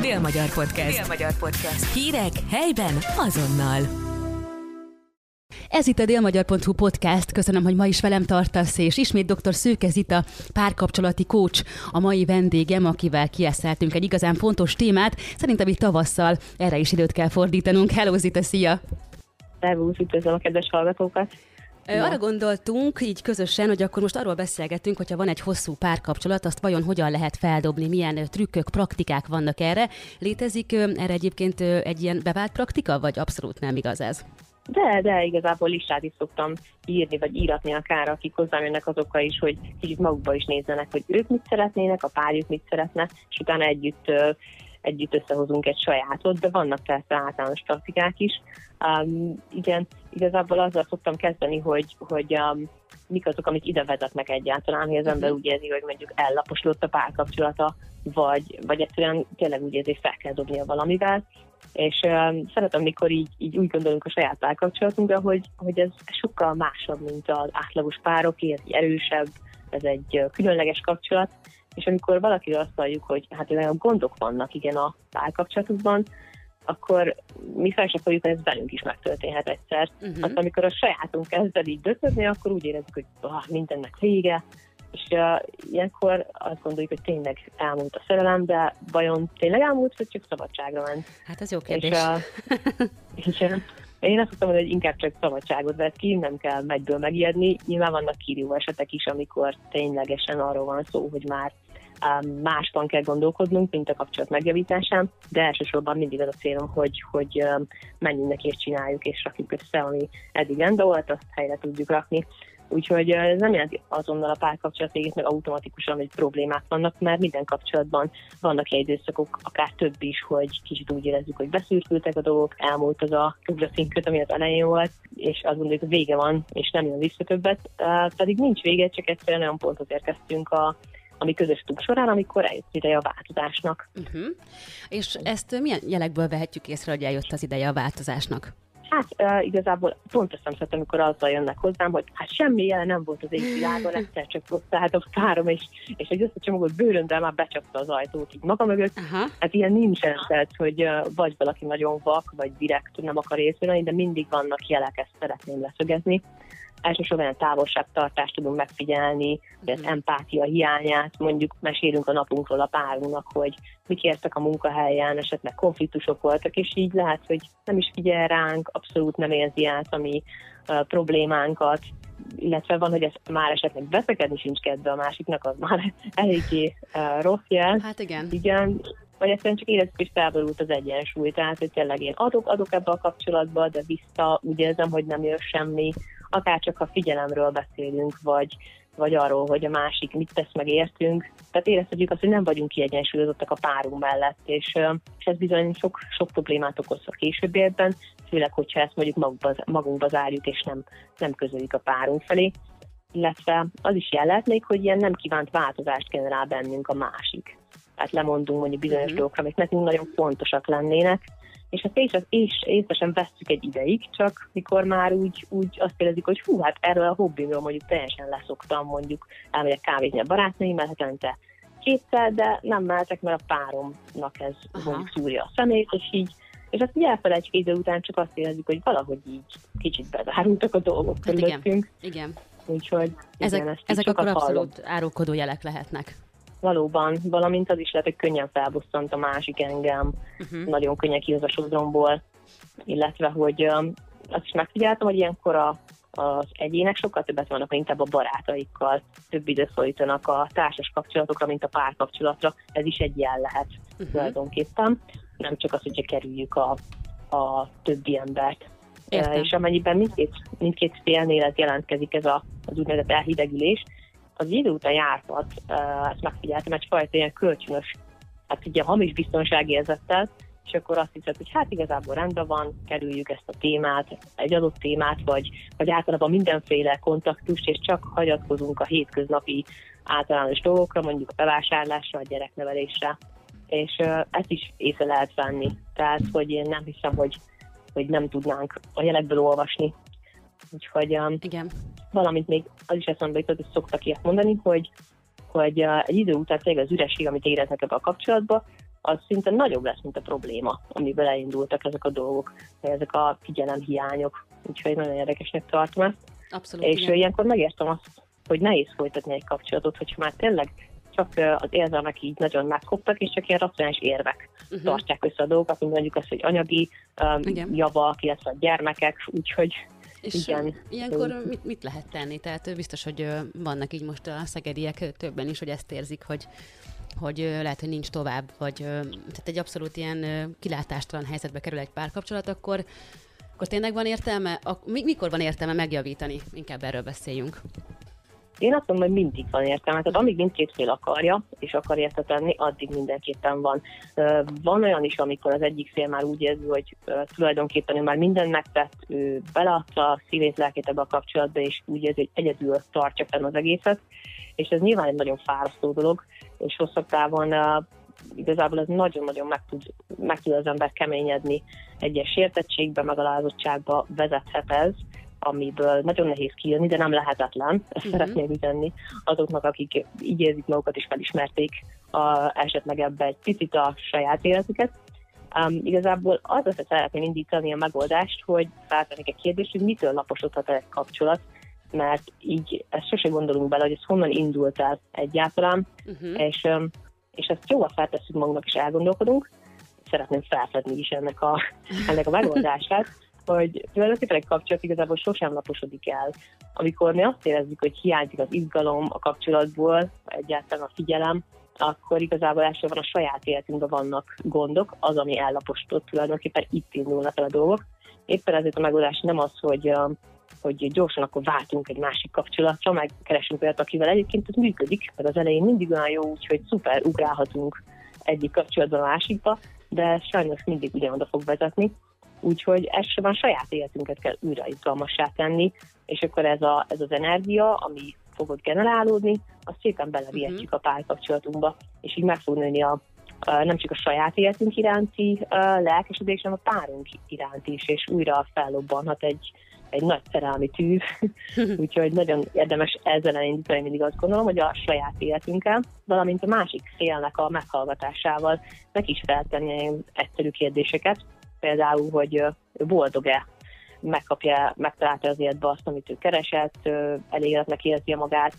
Dél-Magyar Podcast. Dél-Magyar Podcast. Hírek helyben azonnal. Ez itt a délmagyar.hu podcast. Köszönöm, hogy ma is velem tartasz, és ismét dr. Szőke Zita, párkapcsolati coach, a mai vendégem, akivel kieszeltünk egy igazán fontos témát. Szerintem itt tavasszal erre is időt kell fordítanunk. Hello Zita, szia! Szervusz, üdvözlöm a kedves hallgatókat! Ja. Arra gondoltunk így közösen, hogy akkor most arról beszélgetünk, hogyha van egy hosszú párkapcsolat, azt vajon hogyan lehet feldobni, milyen trükkök, praktikák vannak erre. Létezik erre egyébként egy ilyen bevált praktika, vagy abszolút nem igaz ez? De, de igazából listát is szoktam írni, vagy íratni akár, akik hozzám jönnek azokkal is, hogy kicsit magukba is nézzenek, hogy ők mit szeretnének, a párjuk mit szeretne, és utána együtt együtt összehozunk egy sajátot, de vannak persze általános praktikák is. Um, igen, igazából azzal szoktam kezdeni, hogy, hogy um, mik azok, amik ide vezetnek egyáltalán, hogy az ember mhm. úgy érzi, hogy mondjuk ellaposlott a párkapcsolata, vagy, vagy egyszerűen tényleg úgy érzi, hogy fel kell dobnia valamivel. És um, szeretem, mikor így, így úgy gondolunk a saját párkapcsolatunkra, hogy, hogy ez sokkal másabb, mint az átlagos pároké, ez egy erősebb, ez egy különleges kapcsolat, és amikor valakiről azt halljuk, hogy hát olyan gondok vannak igen a párkapcsolatukban, akkor mi fel sem fogjuk, hogy ez velünk is megtörténhet egyszer. Uh-huh. Aztán amikor a sajátunk kezd el így döcögni, akkor úgy érezzük, hogy ah, mindennek vége, és uh, ilyenkor azt gondoljuk, hogy tényleg elmúlt a szerelem, de vajon tényleg elmúlt, vagy csak szabadságra ment? Hát ez jó kérdés. És, uh, és, uh, én azt mondtam, hogy inkább csak szabadságot vett ki, nem kell megyből megijedni. Nyilván vannak kíró esetek is, amikor ténylegesen arról van szó, hogy már másban kell gondolkodnunk, mint a kapcsolat megjavításán, de elsősorban mindig az a célom, hogy, hogy menjünk neki és csináljuk, és rakjuk össze, ami eddig rendben volt, azt helyre tudjuk rakni. Úgyhogy ez nem jelenti azonnal a párkapcsolat végét, meg automatikusan, hogy problémák vannak, mert minden kapcsolatban vannak egy időszakok, akár több is, hogy kicsit úgy érezzük, hogy beszűrültek a dolgok, elmúlt az a köt, ami az elején volt, és azt gondoljuk, hogy vége van, és nem jön vissza többet. Pedig nincs vége, csak egyszerűen olyan pontot érkeztünk a ami közös tud során, amikor eljött ideje a változásnak. Uh-huh. És ezt milyen jelekből vehetjük észre, hogy eljött az ideje a változásnak? Hát uh, igazából pont nem amikor azzal jönnek hozzám, hogy hát semmi jelen nem volt az égvilágon, egyszer csak a párom, és, és egy összecsomagolt bőröndel már becsapta az ajtót így maga mögött. Uh-huh. Hát ilyen nincsen, tehát, hogy vagy valaki nagyon vak, vagy direkt nem akar részülni, de mindig vannak jelek, ezt szeretném leszögezni elsősorban a távolságtartást tudunk megfigyelni, de az mhm. empátia hiányát, mondjuk mesélünk a napunkról a párunknak, hogy mik értek a munkahelyen, esetleg konfliktusok voltak, és így lehet, hogy nem is figyel ránk, abszolút nem érzi át a mi uh, problémánkat, illetve van, hogy ez már esetleg veszekedni sincs kedve a másiknak, az már eléggé uh, rossz jel. Hát igen. Igen, vagy egyszerűen csak érezzük, hogy felborult az egyensúly, tehát hogy tényleg én adok, adok ebbe a kapcsolatba, de vissza úgy érzem, hogy nem jön semmi, akár csak a figyelemről beszélünk, vagy, vagy arról, hogy a másik mit tesz meg értünk. Tehát érezhetjük azt, hogy nem vagyunk kiegyensúlyozottak a párunk mellett, és, és ez bizony sok, sok problémát okoz a későbbiekben, főleg, hogyha ezt mondjuk magunkba, magunkba zárjuk, és nem, nem közöljük a párunk felé. Illetve az is jel lehet még, hogy ilyen nem kívánt változást generál bennünk a másik. Tehát lemondunk mondjuk bizonyos uh-huh. dolgokra, amik nekünk nagyon fontosak lennének, és ezt és, és észre sem vesszük egy ideig, csak mikor már úgy, úgy azt érezik, hogy hú, hát erről a hobbimról mondjuk teljesen leszoktam, mondjuk elmegyek kávézni a barátnőimmel, hetente kétszer, de nem mehetek, mert a páromnak ez Aha. mondjuk szúrja a szemét, és így és azt így elfelejtjük idő után, csak azt érezzük, hogy valahogy így kicsit bezárultak a dolgok hát körülöttünk. Igen, igen. Úgyhogy ezek, igen, ezek akkor abszolút árulkodó jelek lehetnek valóban, valamint az is lehet, hogy könnyen felbosszant a másik engem, uh-huh. nagyon könnyen kihoz a sodromból, illetve, hogy azt is megfigyeltem, hogy ilyenkor a, az egyének sokkal többet vannak, inkább a barátaikkal, több időt szólítanak a társas kapcsolatokra, mint a párkapcsolatra. Ez is egy jel lehet uh-huh. tulajdonképpen. Nem csak az, hogyha kerüljük a, a többi embert. Értem. És amennyiben mindkét, mindkét félnél ez jelentkezik ez a, az úgynevezett elhidegülés, az idő után járhat, ezt megfigyeltem, egyfajta ilyen kölcsönös, hát ugye hamis biztonságérzettel, és akkor azt hiszed, hogy hát igazából rendben van, kerüljük ezt a témát, egy adott témát, vagy, vagy általában mindenféle kontaktust, és csak hagyatkozunk a hétköznapi általános dolgokra, mondjuk a bevásárlásra, a gyereknevelésre. És uh, ezt is észre lehet venni. Tehát, hogy én nem hiszem, hogy, hogy nem tudnánk a jelekből olvasni. Úgyhogy um, Igen valamint még az is eszembe jutott, hogy szoktak ilyet mondani, hogy, hogy egy idő után tényleg az üresség, amit éreznek ebbe a kapcsolatba, az szinte nagyobb lesz, mint a probléma, amivel elindultak ezek a dolgok, ezek a figyelemhiányok. Úgyhogy nagyon érdekesnek tartom ezt. Abszolút, és igen. ilyenkor megértem azt, hogy nehéz folytatni egy kapcsolatot, hogyha már tényleg csak az érzelmek így nagyon megkoptak, és csak ilyen racionális érvek uh-huh. tartják össze a dolgokat, mint mondjuk azt, hogy anyagi um, javak, illetve a gyermekek, úgyhogy és igen. ilyenkor mit, mit lehet tenni? Tehát biztos, hogy vannak így most a szegediek többen is, hogy ezt érzik, hogy hogy lehet, hogy nincs tovább, vagy tehát egy abszolút ilyen kilátástalan helyzetbe kerül egy párkapcsolat, akkor, akkor tényleg van értelme? Mikor van értelme megjavítani? Inkább erről beszéljünk. Én azt mondom, hogy mindig van értelme. Tehát amíg mindkét fél akarja, és akar érte addig mindenképpen van. Van olyan is, amikor az egyik fél már úgy érzi, hogy tulajdonképpen ő már mindent megtett, ő beleadta a szívét, lelkét ebbe a kapcsolatba, és úgy érzi, hogy egyedül tartja fenn az egészet. És ez nyilván egy nagyon fárasztó dolog, és hosszabb távon igazából ez nagyon-nagyon meg tud, meg tud az ember keményedni. Egyes sértettségbe, megalázottságba vezethet ez, amiből nagyon nehéz kijönni, de nem lehetetlen, ezt uh-huh. szeretném üzenni azoknak, akik így érzik magukat és felismerték a, esetleg ebbe egy picit a saját életüket. Um, igazából az hogy szeretném indítani a megoldást, hogy feltennék egy kérdést, hogy mitől laposodhat egy kapcsolat, mert így ezt sose gondolunk bele, hogy ez honnan indult el egyáltalán, uh-huh. és, um, és ezt jól feltesszük magunknak és elgondolkodunk, szeretném felfedni is ennek a, ennek a megoldását, hogy tulajdonképpen egy kapcsolat igazából sosem laposodik el. Amikor mi azt érezzük, hogy hiányzik az izgalom a kapcsolatból, egyáltalán a figyelem, akkor igazából elsősorban a saját életünkben vannak gondok, az, ami ellapostott tulajdonképpen itt indulnak el a dolgok. Éppen ezért a megoldás nem az, hogy hogy gyorsan akkor váltunk egy másik kapcsolatra, meg keresünk olyat, akivel egyébként ez működik, mert az elején mindig olyan jó, úgyhogy szuper, ugrálhatunk egyik kapcsolatban a másikba, de sajnos mindig ugyanoda fog vezetni. Úgyhogy elsősorban saját életünket kell újra izgalmassá tenni, és akkor ez, a, ez az energia, ami fogod generálódni, azt szépen belevihetjük uh-huh. a párkapcsolatunkba, és így meg fog nőni a, a, nem csak a saját életünk iránti lelkesedés, hanem a párunk iránt is, és újra fellobbanhat egy, egy nagy szerelmi tűz, úgyhogy nagyon érdemes ezzel elindítani, mindig azt gondolom, hogy a saját életünkkel, valamint a másik félnek a meghallgatásával meg is feltenni egyszerű kérdéseket, például, hogy boldog-e, megkapja, megtalálta az életbe azt, amit ő keresett, elégedetnek érzi magát,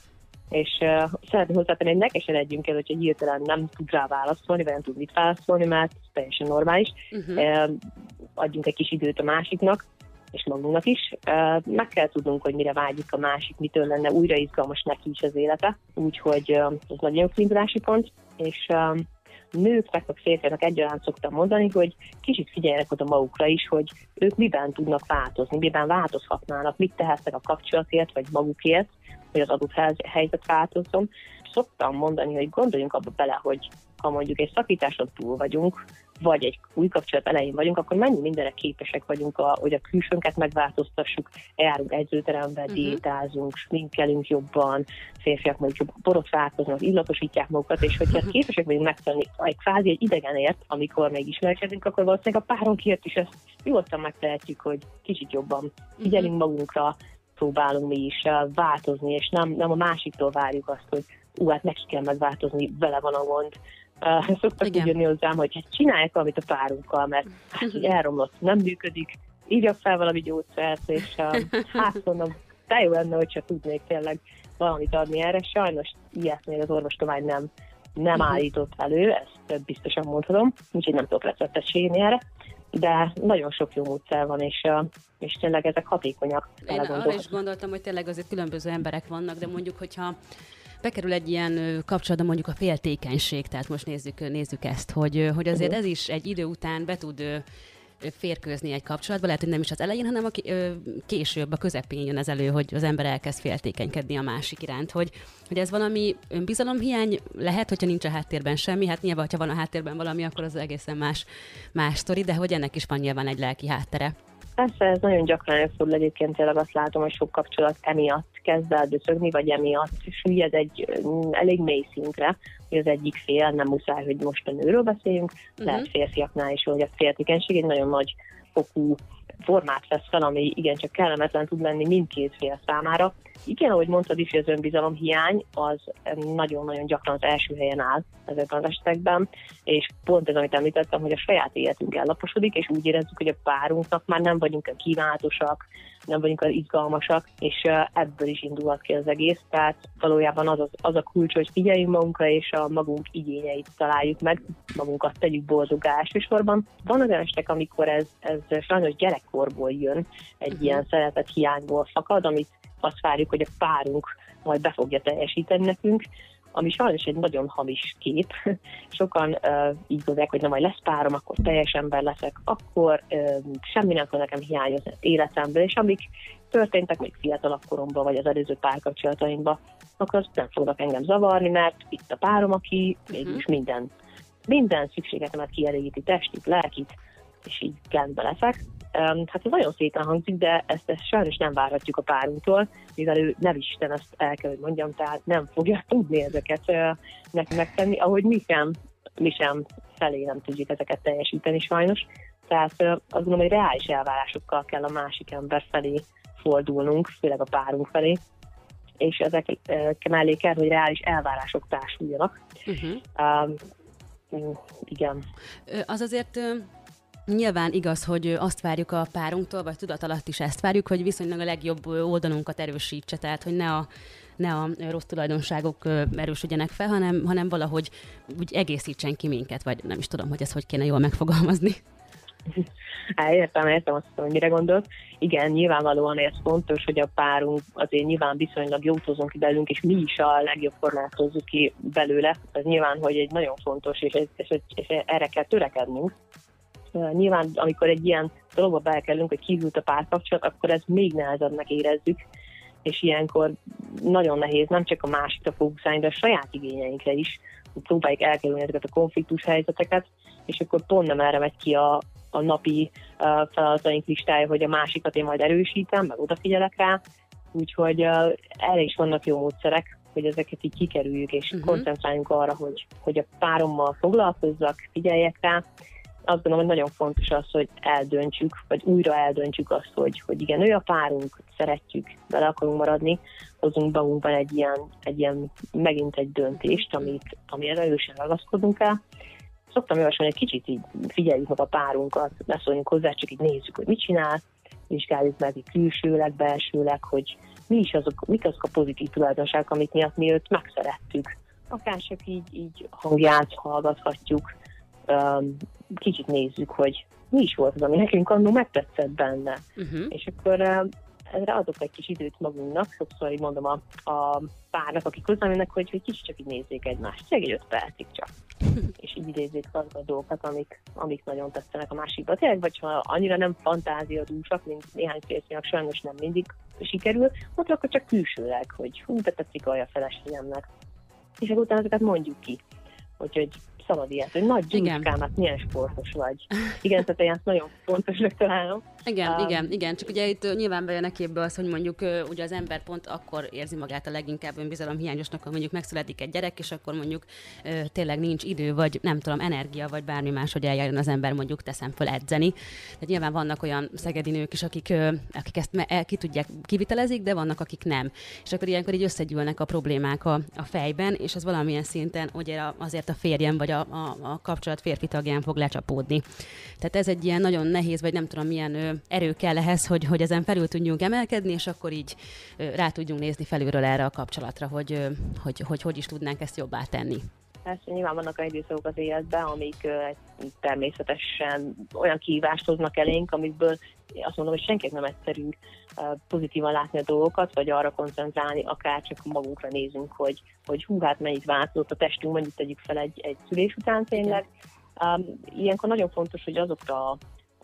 és uh, szeretném hozzátenni, hogy ne keseredjünk el, hogyha hirtelen nem tud rá válaszolni, vagy nem tud mit válaszolni, mert ez teljesen normális. Uh-huh. Uh, adjunk egy kis időt a másiknak, és magunknak is. Uh, meg kell tudnunk, hogy mire vágyik a másik, mitől lenne újra izgalmas neki is az élete. Úgyhogy uh, ez nagyon kiindulási pont, és uh, nőknek, vagy férfiaknak egyaránt szoktam mondani, hogy kicsit figyeljenek oda magukra is, hogy ők miben tudnak változni, miben változhatnának, mit tehetnek a kapcsolatért, vagy magukért, hogy az adott helyzet változzon. Szoktam mondani, hogy gondoljunk abba bele, hogy ha mondjuk egy szakításon túl vagyunk, vagy egy új kapcsolat elején vagyunk, akkor mennyi mindenre képesek vagyunk, a, hogy a külsőnket megváltoztassuk, eljárunk egyzőterembe, uh-huh. diétázunk, sminkelünk jobban, férfiak mondjuk borotválkoznak, illatosítják magukat, és hogyha uh-huh. képesek vagyunk megtenni egy kvázi egy idegenért, amikor még ismerkedünk, akkor valószínűleg a párunkért is ezt nyugodtan megtehetjük, hogy kicsit jobban figyelünk uh-huh. magunkra, próbálunk mi is változni, és nem, nem a másiktól várjuk azt, hogy ú, hát neki kell megváltozni, vele van a gond, Uh, szoktak Igen. úgy jönni hozzám, hogy hát csinálják valamit a párunkkal, mert hát elromlott, nem működik, írjak fel valami gyógyszert, és uh, hát mondom, de jó lenne, hogyha tudnék tényleg valamit adni erre. Sajnos ilyet még az orvostudomány nem, nem uh-huh. állított elő, ezt biztosan mondhatom, úgyhogy nem tudok receptet erre, de nagyon sok jó módszer van, és, és tényleg ezek hatékonyak. Én arra is gondoltam, hogy tényleg azért különböző emberek vannak, de mondjuk, hogyha bekerül egy ilyen kapcsolatban mondjuk a féltékenység, tehát most nézzük, nézzük ezt, hogy, hogy azért ez is egy idő után be tud férkőzni egy kapcsolatba, lehet, hogy nem is az elején, hanem a később, a közepén jön ez elő, hogy az ember elkezd féltékenykedni a másik iránt, hogy, hogy ez valami önbizalomhiány lehet, hogyha nincs a háttérben semmi, hát nyilván, ha van a háttérben valami, akkor az egészen más, más sztori, de hogy ennek is van nyilván egy lelki háttere. Persze, ez nagyon gyakran előfordul egyébként, tényleg azt látom, hogy sok kapcsolat emiatt kezd el döcögni, vagy emiatt süllyed egy mm, elég mély szintre, hogy az egyik fél, nem muszáj, hogy most a nőről beszéljünk, uh-huh. lehet férfiaknál is, hogy a féltékenység egy nagyon nagy fokú formát vesz fel, ami igencsak kellemetlen tud lenni mindkét fél számára. Igen, ahogy mondtad is, az önbizalom hiány az nagyon-nagyon gyakran az első helyen áll ezekben az esetekben, és pont ez, amit említettem, hogy a saját életünk ellaposodik, és úgy érezzük, hogy a párunknak már nem vagyunk kívánatosak, nem vagyunk az izgalmasak, és ebből is indulhat ki az egész. Tehát valójában az, az, az a kulcs, hogy figyeljünk magunkra, és a magunk igényeit találjuk meg, magunkat tegyük boldoggá elsősorban. Van az estek, amikor ez, ez sajnos gyerekkorból jön, egy uh-huh. ilyen szeretet hiányból fakad, amit azt várjuk, hogy a párunk majd be fogja teljesíteni nekünk, ami sajnos egy nagyon hamis kép. Sokan uh, így gondolják, hogy na majd lesz párom, akkor teljes ember leszek, akkor uh, semmi nem fog nekem hiányozni az életemből, és amik történtek még fiatalabb koromban, vagy az előző párkapcsolataimban, akkor azt nem fognak engem zavarni, mert itt a párom, aki mégis minden, minden szükségetemet kielégíti, testit, lelkit, és így rendben leszek. Hát ez nagyon szépen hangzik, de ezt, ezt sajnos nem várhatjuk a párunktól, mivel ő nem Isten, ezt el kell, hogy mondjam, tehát nem fogja tudni ezeket neki megtenni, ahogy mi sem, mi sem felé nem tudjuk ezeket teljesíteni sajnos. Tehát azt gondolom, hogy reális elvárásokkal kell a másik ember felé fordulnunk, főleg a párunk felé, és ezek mellé kell, hogy reális elvárások társuljanak. Uh-huh. Um, igen. Az azért Nyilván igaz, hogy azt várjuk a párunktól, vagy tudat alatt is ezt várjuk, hogy viszonylag a legjobb oldalunkat erősítse, tehát hogy ne a, ne a rossz tulajdonságok erősödjenek fel, hanem, hanem valahogy úgy egészítsen ki minket, vagy nem is tudom, hogy ezt hogy kéne jól megfogalmazni. Hát értem, értem azt, hogy mire gondolt. Igen, nyilvánvalóan ez fontos, hogy a párunk azért nyilván viszonylag jót hozunk ki belünk, és mi is a legjobb formát hozzuk ki belőle. Ez nyilván, hogy egy nagyon fontos, és, és, és, és erre kell törekednünk. Nyilván, amikor egy ilyen dologba belekerülünk, hogy kívült a párkapcsolat, akkor ez még nehezebbnek érezzük, és ilyenkor nagyon nehéz nem csak a másikra fókuszálni, de a saját igényeinkre is, hogy próbáljuk elkerülni ezeket a konfliktus helyzeteket, és akkor pont nem erre megy ki a, a napi uh, feladataink listája, hogy a másikat én majd erősítem, meg odafigyelek rá, úgyhogy uh, erre is vannak jó módszerek, hogy ezeket így kikerüljük, és uh-huh. koncentráljunk arra, hogy, hogy a párommal foglalkozzak, figyeljek rá, azt gondolom, hogy nagyon fontos az, hogy eldöntsük, vagy újra eldöntsük azt, hogy, hogy igen, ő a párunk, szeretjük, vele akarunk maradni, hozunk magunkban egy ilyen, egy ilyen, megint egy döntést, amit, ami erősen ragaszkodunk el. Szoktam javasolni, hogy kicsit így figyeljük meg a párunkat, ne szóljunk hozzá, csak így nézzük, hogy mit csinál, vizsgáljuk meg így külsőleg, belsőleg, hogy mi is azok, mik azok a pozitív tulajdonságok, amik miatt mi őt megszerettük. Akár csak így, így hangját hallgathatjuk, kicsit nézzük, hogy mi is volt az, ami nekünk annó megtetszett benne. Uh-huh. És akkor erre adok egy kis időt magunknak, sokszor így mondom a, a párnak, akik hozzámennek, hogy, hogy kicsit csak így nézzék egymást, csak egy öt percig csak. és így idézzék azokat a dolgokat, amik, amik nagyon tetszenek a másikba. Tényleg, vagy ha annyira nem fantáziadúsak, mint néhány férfiak, sajnos nem mindig sikerül, ott akkor csak külsőleg, hogy hú, te tetszik a feleségemnek. És akkor utána ezeket mondjuk ki. Úgyhogy szabad ilyet, hogy nagy gyújkámat, milyen sportos vagy. Igen, tehát én ezt nagyon fontosnak találom. Igen, um, igen, igen, csak ugye itt nyilván bejön a képbe az, hogy mondjuk ugye az ember pont akkor érzi magát a leginkább önbizalom hiányosnak, hogy mondjuk megszületik egy gyerek, és akkor mondjuk tényleg nincs idő, vagy nem tudom, energia, vagy bármi más, hogy eljárjon az ember mondjuk teszem föl edzeni. Tehát nyilván vannak olyan szegedi nők is, akik, akik ezt el, ki tudják, kivitelezik, de vannak, akik nem. És akkor ilyenkor így összegyűlnek a problémák a, a fejben, és az valamilyen szinten ugye azért a férjem vagy a, a, a kapcsolat férfi tagján fog lecsapódni. Tehát ez egy ilyen nagyon nehéz, vagy nem tudom milyen erő kell ehhez, hogy, hogy ezen felül tudjunk emelkedni, és akkor így rá tudjunk nézni felülről erre a kapcsolatra, hogy hogy, hogy, hogy is tudnánk ezt jobbá tenni. Persze nyilván vannak olyan időszakok az életben, amik természetesen olyan kihívást hoznak elénk, amikből azt mondom, hogy senkinek nem egyszerű pozitívan látni a dolgokat, vagy arra koncentrálni, akár csak magunkra nézünk, hogy, hogy hú, hát mennyit változott a testünk, mondjuk tegyük fel egy, egy szülés után tényleg. Um, ilyenkor nagyon fontos, hogy azokra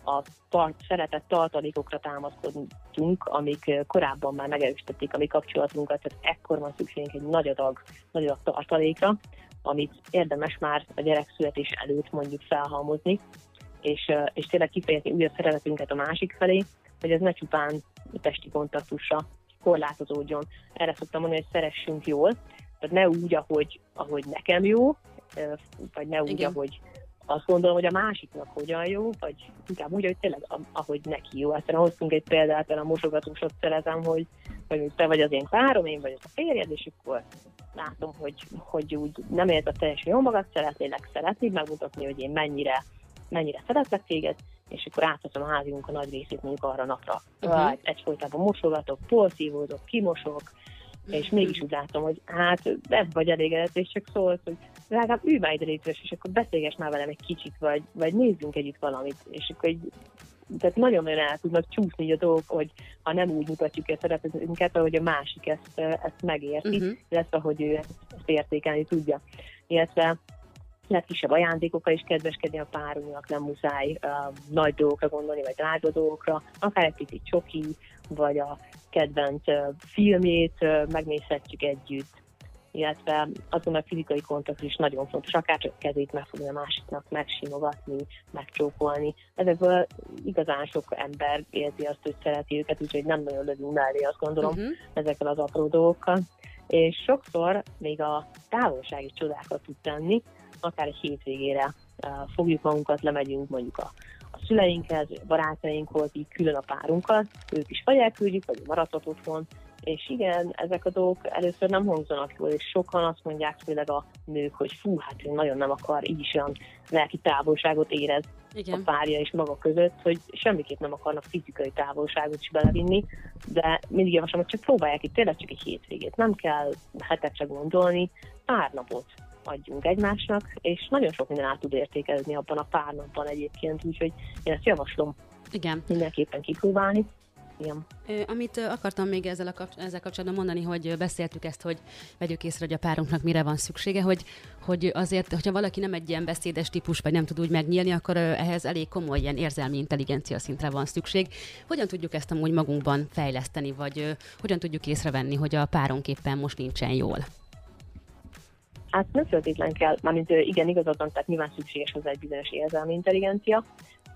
a tart, szeretett tartalékokra támaszkodunk, amik korábban már megerősítették a mi kapcsolatunkat, tehát ekkor van szükségünk egy nagy adag, nagy adag tartalékra, amit érdemes már a gyerek születés előtt mondjuk felhalmozni, és, és tényleg kifejezni új a szeretetünket a másik felé, hogy ez ne csupán testi kontaktusra korlátozódjon. Erre szoktam mondani, hogy szeressünk jól, tehát ne úgy, ahogy, ahogy nekem jó, vagy ne úgy, ahogy, azt gondolom, hogy a másiknak hogyan jó, vagy inkább úgy, hogy tényleg ahogy neki jó. Aztán hoztunk egy példát, a mosogatósot szeretem, hogy, hogy te vagy az én párom, én vagyok a férjed, és akkor látom, hogy, hogy úgy nem érzed teljesen jó magad, szeretnélek szeretni, megmutatni, hogy én mennyire, mennyire szeretlek téged, és akkor átveszem a háziunk a nagy részét mondjuk arra napra. Uh-huh. Egyfolytában mosogatok, porszívózok, kimosok, és mégis úgy látom, hogy hát nem vagy elégedett, és csak szólsz, hogy legalább ülj már ide létres, és akkor beszélgess már velem egy kicsit, vagy, vagy nézzünk együtt valamit, és akkor egy, tehát nagyon-nagyon el tudnak csúszni a dolgok, hogy ha nem úgy mutatjuk a szeretetünket, ahogy a másik ezt, ezt megérti, uh-huh. illetve hogy ő ezt, ezt értékelni tudja. Illetve lehet kisebb ajándékokkal is kedveskedni a párunknak, nem muszáj uh, nagy dolgokra gondolni, vagy drága dolgokra, akár egy picit csoki, vagy a kedvenc uh, filmjét uh, megnézhetjük együtt, illetve azon a fizikai kontaktus is nagyon fontos, akár csak kezét megfogni a másiknak, megsimogatni, megcsókolni. Ezekből igazán sok ember érzi azt, hogy szereti őket, úgyhogy nem nagyon lövünk mellé, azt gondolom, uh-huh. ezekkel az apró dolgokkal. És sokszor még a távolság is csodákat tud tenni, akár egy hétvégére fogjuk magunkat, lemegyünk mondjuk a, a szüleinkhez, barátainkhoz, így külön a párunkkal, ők is vagy elküldjük, vagy maradhat otthon, és igen, ezek a dolgok először nem hangzanak jól, és sokan azt mondják, főleg a nők, hogy fú, hát ő nagyon nem akar, így is olyan lelki távolságot érez igen. a párja és maga között, hogy semmiképp nem akarnak fizikai távolságot is belevinni, de mindig javaslom, hogy csak próbálják itt tényleg csak egy hétvégét. Nem kell hetekre gondolni, pár napot adjunk egymásnak, és nagyon sok minden át tud értékelni abban a pár napban egyébként, úgyhogy én ezt javaslom Igen. mindenképpen kipróbálni. Igen. Amit akartam még ezzel, a kap- ezzel kapcsolatban mondani, hogy beszéltük ezt, hogy vegyük észre, hogy a párunknak mire van szüksége, hogy, hogy azért, hogyha valaki nem egy ilyen beszédes típus, vagy nem tud úgy megnyílni, akkor ehhez elég komoly ilyen érzelmi intelligencia szintre van szükség. Hogyan tudjuk ezt amúgy magunkban fejleszteni, vagy hogyan tudjuk észrevenni, hogy a párunk éppen most nincsen jól? Hát nem feltétlenül kell, mármint igen, igazad van, tehát nyilván szükséges hozzá egy bizonyos érzelmi intelligencia,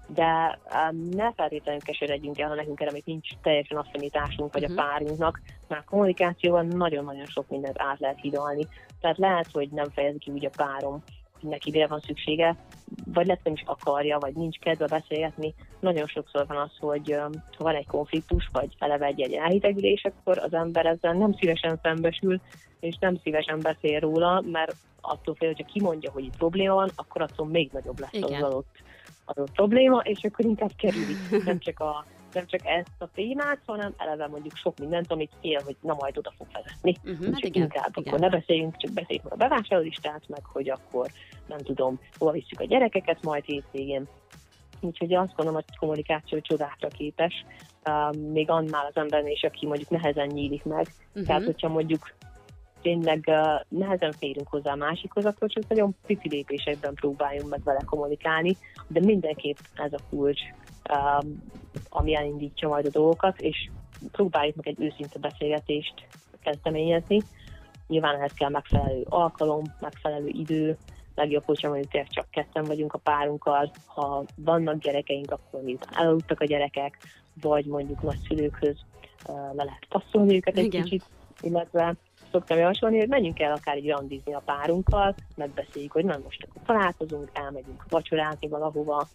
de um, ne feltétlenül keseredjünk el, ha nekünk erre még nincs teljesen affinitásunk, vagy uh-huh. a mhm. párunknak, mert a kommunikációban nagyon-nagyon sok mindent át lehet hidalni. Tehát lehet, hogy nem fejezi ki úgy a párom, hogy neki mire van szüksége, vagy lehet, hogy nem is akarja, vagy nincs kedve beszélgetni. Nagyon sokszor van az, hogy um, ha van egy konfliktus, vagy eleve egy, egy elhitegülés, akkor az ember ezzel nem szívesen szembesül, és nem szívesen beszél róla, mert attól fél, hogyha kimondja, hogy itt probléma van, akkor attól még nagyobb lesz Igen. az adott adott probléma, és akkor inkább kerüli nem csak, a, nem csak ezt a témát, hanem eleve mondjuk sok mindent, amit fél, hogy na majd oda fog vezetni. Uh-huh, hát igen, inkább igen. akkor ne beszéljünk, csak beszéljünk a bevásárlólistát, meg hogy akkor nem tudom, hova visszük a gyerekeket majd hétvégén. Úgyhogy azt gondolom, hogy a kommunikáció csodákra képes, uh, még annál az embernél is, aki mondjuk nehezen nyílik meg. Uh-huh. Tehát, hogyha mondjuk tényleg uh, nehezen férünk hozzá a másikhoz, akkor csak nagyon pici lépésekben próbáljunk meg vele kommunikálni, de mindenképp ez a kulcs, um, ami elindítja majd a dolgokat, és próbáljuk meg egy őszinte beszélgetést kezdeményezni. Nyilván ehhez kell megfelelő alkalom, megfelelő idő, legjobb, hogyha mondjuk csak ketten vagyunk a párunkkal, ha vannak gyerekeink, akkor miután elaludtak a gyerekek, vagy mondjuk nagyszülőkhöz uh, le lehet passzolni őket egy Igen. kicsit, illetve szoktam javasolni, hogy menjünk el akár egy randizni a párunkkal, megbeszéljük, hogy nem most akkor találkozunk, elmegyünk vacsorázni valahova,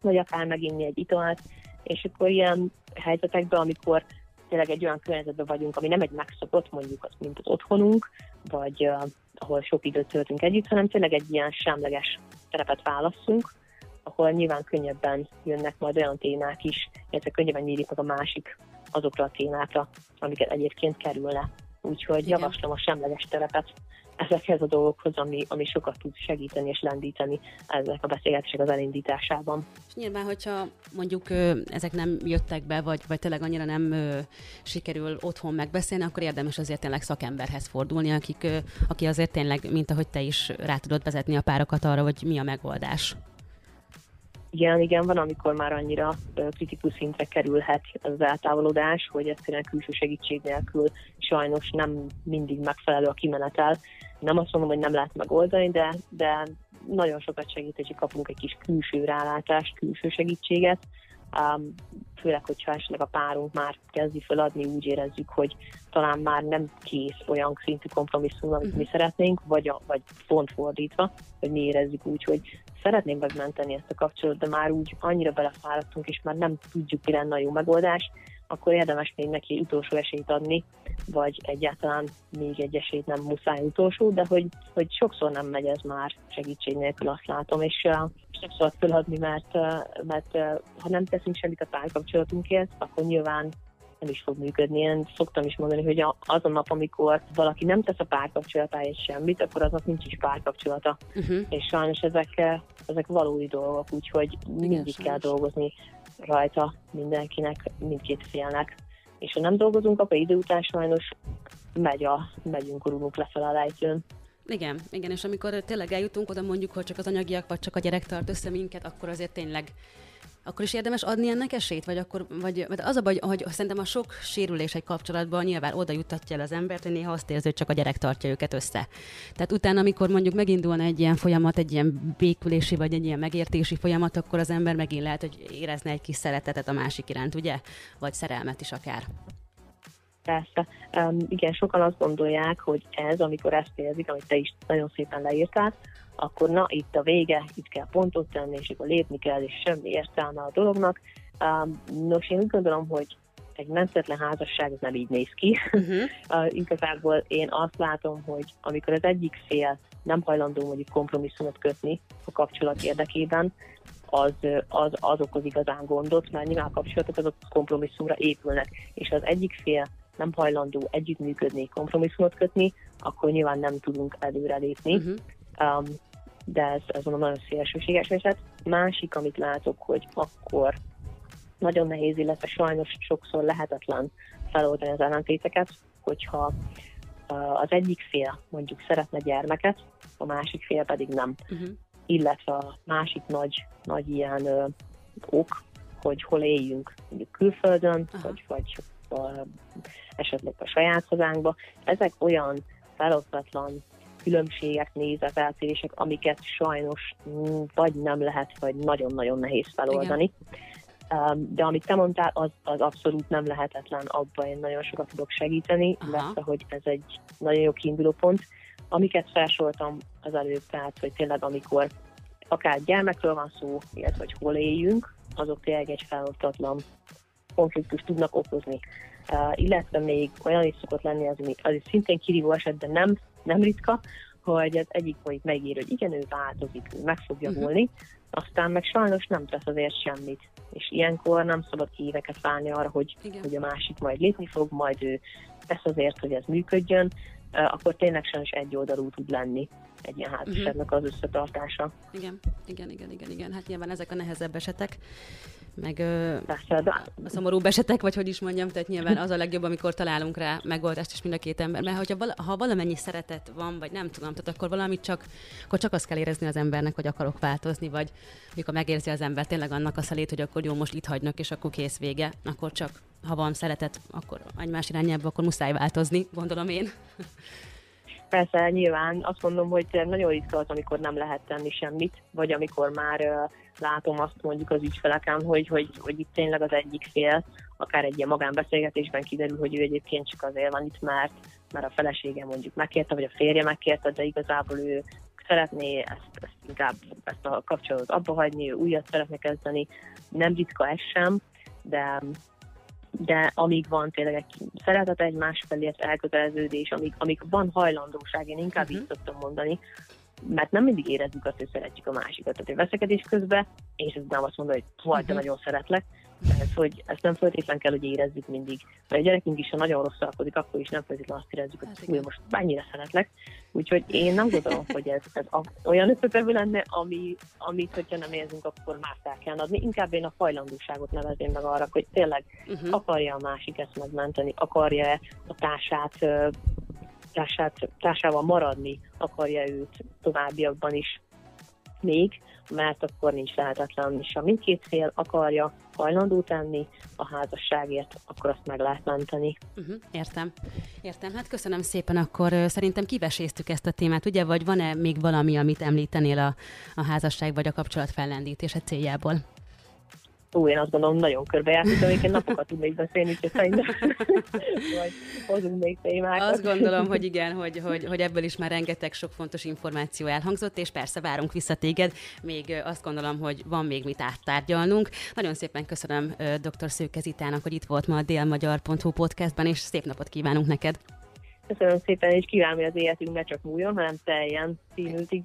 vagy akár meginni egy italt, és akkor ilyen helyzetekben, amikor tényleg egy olyan környezetben vagyunk, ami nem egy megszokott, mondjuk az, mint az otthonunk, vagy uh, ahol sok időt töltünk együtt, hanem tényleg egy ilyen semleges terepet válaszunk, ahol nyilván könnyebben jönnek majd olyan témák is, illetve könnyebben nyílik meg a másik azokra a témákra, amiket egyébként kerülne úgyhogy Igen. javaslom a semleges terepet ezekhez a dolgokhoz, ami, ami sokat tud segíteni és lendíteni ezek a beszélgetések az elindításában. És nyilván, hogyha mondjuk ezek nem jöttek be, vagy, vagy tényleg annyira nem sikerül otthon megbeszélni, akkor érdemes azért tényleg szakemberhez fordulni, akik, aki azért tényleg, mint ahogy te is rá tudod vezetni a párokat arra, hogy mi a megoldás. Igen, igen, van, amikor már annyira kritikus szintre kerülhet az eltávolodás, hogy egyszerűen külső segítség nélkül sajnos nem mindig megfelelő a kimenetel. Nem azt mondom, hogy nem lehet megoldani, de, de nagyon sokat segít, hogy kapunk egy kis külső rálátást, külső segítséget, um, főleg, hogyha esetleg a párunk már kezdi feladni, úgy érezzük, hogy talán már nem kész olyan szintű kompromisszum, amit uh-huh. mi szeretnénk, vagy, a, vagy pont fordítva, hogy mi érezzük úgy, hogy szeretném megmenteni ezt a kapcsolatot, de már úgy annyira belefáradtunk, és már nem tudjuk, mi lenne a jó megoldás, akkor érdemes még neki utolsó esélyt adni, vagy egyáltalán még egy esélyt nem muszáj utolsó, de hogy, hogy sokszor nem megy ez már segítség nélkül, azt látom, és uh, sokszor feladni, mert, uh, mert uh, ha nem teszünk semmit a párkapcsolatunkért, akkor nyilván nem is fog működni. Én szoktam is mondani, hogy az a nap, amikor valaki nem tesz a párkapcsolatáért semmit, akkor aznak nincs is párkapcsolata. Uh-huh. És sajnos ezek, ezek valódi dolgok, úgyhogy mindig Igen, kell dolgozni rajta mindenkinek, mindkét félnek. És ha nem dolgozunk, akkor idő után sajnos megy a, megyünk, urulunk lefelé a lejtőn. Igen, igen, és amikor tényleg eljutunk oda mondjuk, hogy csak az anyagiak, vagy csak a gyerek tart össze minket, akkor azért tényleg akkor is érdemes adni ennek esélyt? Vagy, akkor, vagy, vagy az a baj, hogy szerintem a sok sérülés egy kapcsolatban nyilván oda juttatja el az embert, hogy néha azt érzi, hogy csak a gyerek tartja őket össze. Tehát utána, amikor mondjuk megindulna egy ilyen folyamat, egy ilyen békülési vagy egy ilyen megértési folyamat, akkor az ember megint lehet, hogy érezne egy kis szeretetet a másik iránt, ugye? Vagy szerelmet is akár. Persze. Um, igen, sokan azt gondolják, hogy ez, amikor ezt érzik, amit te is nagyon szépen leírtál, akkor na, itt a vége, itt kell pontot tenni, és akkor lépni kell, és semmi értelme a dolognak. Um, nos, én úgy gondolom, hogy egy mentetlen házasság nem így néz ki. Uh-huh. uh, igazából én azt látom, hogy amikor az egyik fél nem hajlandó mondjuk kompromisszumot kötni a kapcsolat érdekében, az, az, az okoz igazán gondot, mert nyilván a kapcsolatok azok kompromisszumra épülnek, és az egyik fél nem hajlandó együttműködni, kompromisszumot kötni, akkor nyilván nem tudunk előrelépni. Uh-huh. Um, de ez, ez mondom nagyon szélsőséges eset. Másik, amit látok, hogy akkor nagyon nehéz, illetve sajnos sokszor lehetetlen feloldani az ellentéteket, hogyha az egyik fél mondjuk szeretne gyermeket, a másik fél pedig nem. Uh-huh. Illetve a másik nagy, nagy ilyen ö, ok, hogy hol éljünk, mondjuk külföldön, uh-huh. vagy, vagy a, esetleg a saját hazánkba. Ezek olyan felosztatlan különbségek, nézeteltérések, amiket sajnos vagy nem lehet, vagy nagyon-nagyon nehéz feloldani. Igen. De amit te mondtál, az, az abszolút nem lehetetlen, abban én nagyon sokat tudok segíteni, mert hogy ez egy nagyon jó kiinduló pont. Amiket felsoroltam az előbb, tehát, hogy tényleg amikor akár gyermekről van szó, illetve hogy hol éljünk, azok tényleg egy felosztatlan konfliktus tudnak okozni. Uh, illetve még olyan is szokott lenni, az, az is szintén kirívó eset, de nem nem ritka, hogy az egyik point megír, hogy igen, ő változik, ő meg fog javulni, uh-huh. aztán meg sajnos nem tesz azért semmit. És ilyenkor nem szabad éveket várni arra, hogy, hogy a másik majd lépni fog, majd ő tesz azért, hogy ez működjön, akkor tényleg sajnos egy oldalú tud lenni egy ilyen házasságnak az összetartása. Igen, igen, igen, igen, igen. Hát nyilván ezek a nehezebb esetek meg Persze, de... a szomorú esetek, vagy hogy is mondjam, tehát nyilván az a legjobb, amikor találunk rá megoldást is mind a két ember. Mert hogyha vala, ha valamennyi szeretet van, vagy nem tudom, tehát akkor valamit csak, akkor csak azt kell érezni az embernek, hogy akarok változni, vagy mikor megérzi az ember tényleg annak a szelét, hogy akkor jó, most itt hagynak, és akkor kész vége, akkor csak ha van szeretet, akkor egymás irányába, akkor muszáj változni, gondolom én. Persze, nyilván azt mondom, hogy nagyon ritka az, amikor nem lehet tenni semmit, vagy amikor már uh, látom azt mondjuk az ügyfeleken, hogy, hogy, hogy itt tényleg az egyik fél, akár egy ilyen magánbeszélgetésben kiderül, hogy ő egyébként csak azért van itt, mert, mert a felesége mondjuk megkérte, vagy a férje megkérte, de igazából ő szeretné ezt, ezt inkább ezt a kapcsolatot abba hagyni, újat szeretne kezdeni. Nem ritka ez sem, de de amíg van tényleg egy szeretet egymás felé, elköteleződés, amíg, amíg van hajlandóság, én inkább uh-huh. így szoktam mondani, mert nem mindig érezzük azt, hogy szeretjük a másikat. Tehát, hogy veszekedés közben, és ez nem azt mondom, hogy hajta uh-huh. nagyon szeretlek, tehát, hogy ezt nem feltétlenül kell, hogy érezzük mindig. Mert a gyerekünk is, ha nagyon rosszalkodik, akkor is nem feltétlenül azt érezzük, hogy hát, most mennyire szeretlek. Úgyhogy én nem gondolom, hogy ez, ez olyan összetevő lenne, ami, amit, hogyha nem érzünk, akkor már fel kell adni. Inkább én a hajlandóságot nevezném meg arra, hogy tényleg uh-huh. akarja a másik ezt megmenteni, akarja a társát társát, társával maradni akarja őt továbbiakban is még, mert akkor nincs lehetetlen, és ha mindkét fél akarja hajlandó tenni a házasságért, akkor azt meg lehet menteni. Uh-huh, értem. Értem. Hát köszönöm szépen, akkor szerintem kiveséztük ezt a témát, ugye? Vagy van-e még valami, amit említenél a, a házasság vagy a kapcsolat fellendítése céljából? Ó, én azt gondolom, nagyon körbejártuk, amiket napokat tudnék beszélni, úgyhogy szerintem vagy hozunk még témákat. Azt gondolom, hogy igen, hogy, hogy, hogy ebből is már rengeteg sok fontos információ elhangzott, és persze várunk vissza téged. Még azt gondolom, hogy van még mit áttárgyalnunk. Nagyon szépen köszönöm dr. Szőkezitának, hogy itt volt ma a délmagyar.hu podcastban, és szép napot kívánunk neked! Köszönöm szépen, és kívánom, hogy az életünk ne csak múljon, hanem teljen színültig.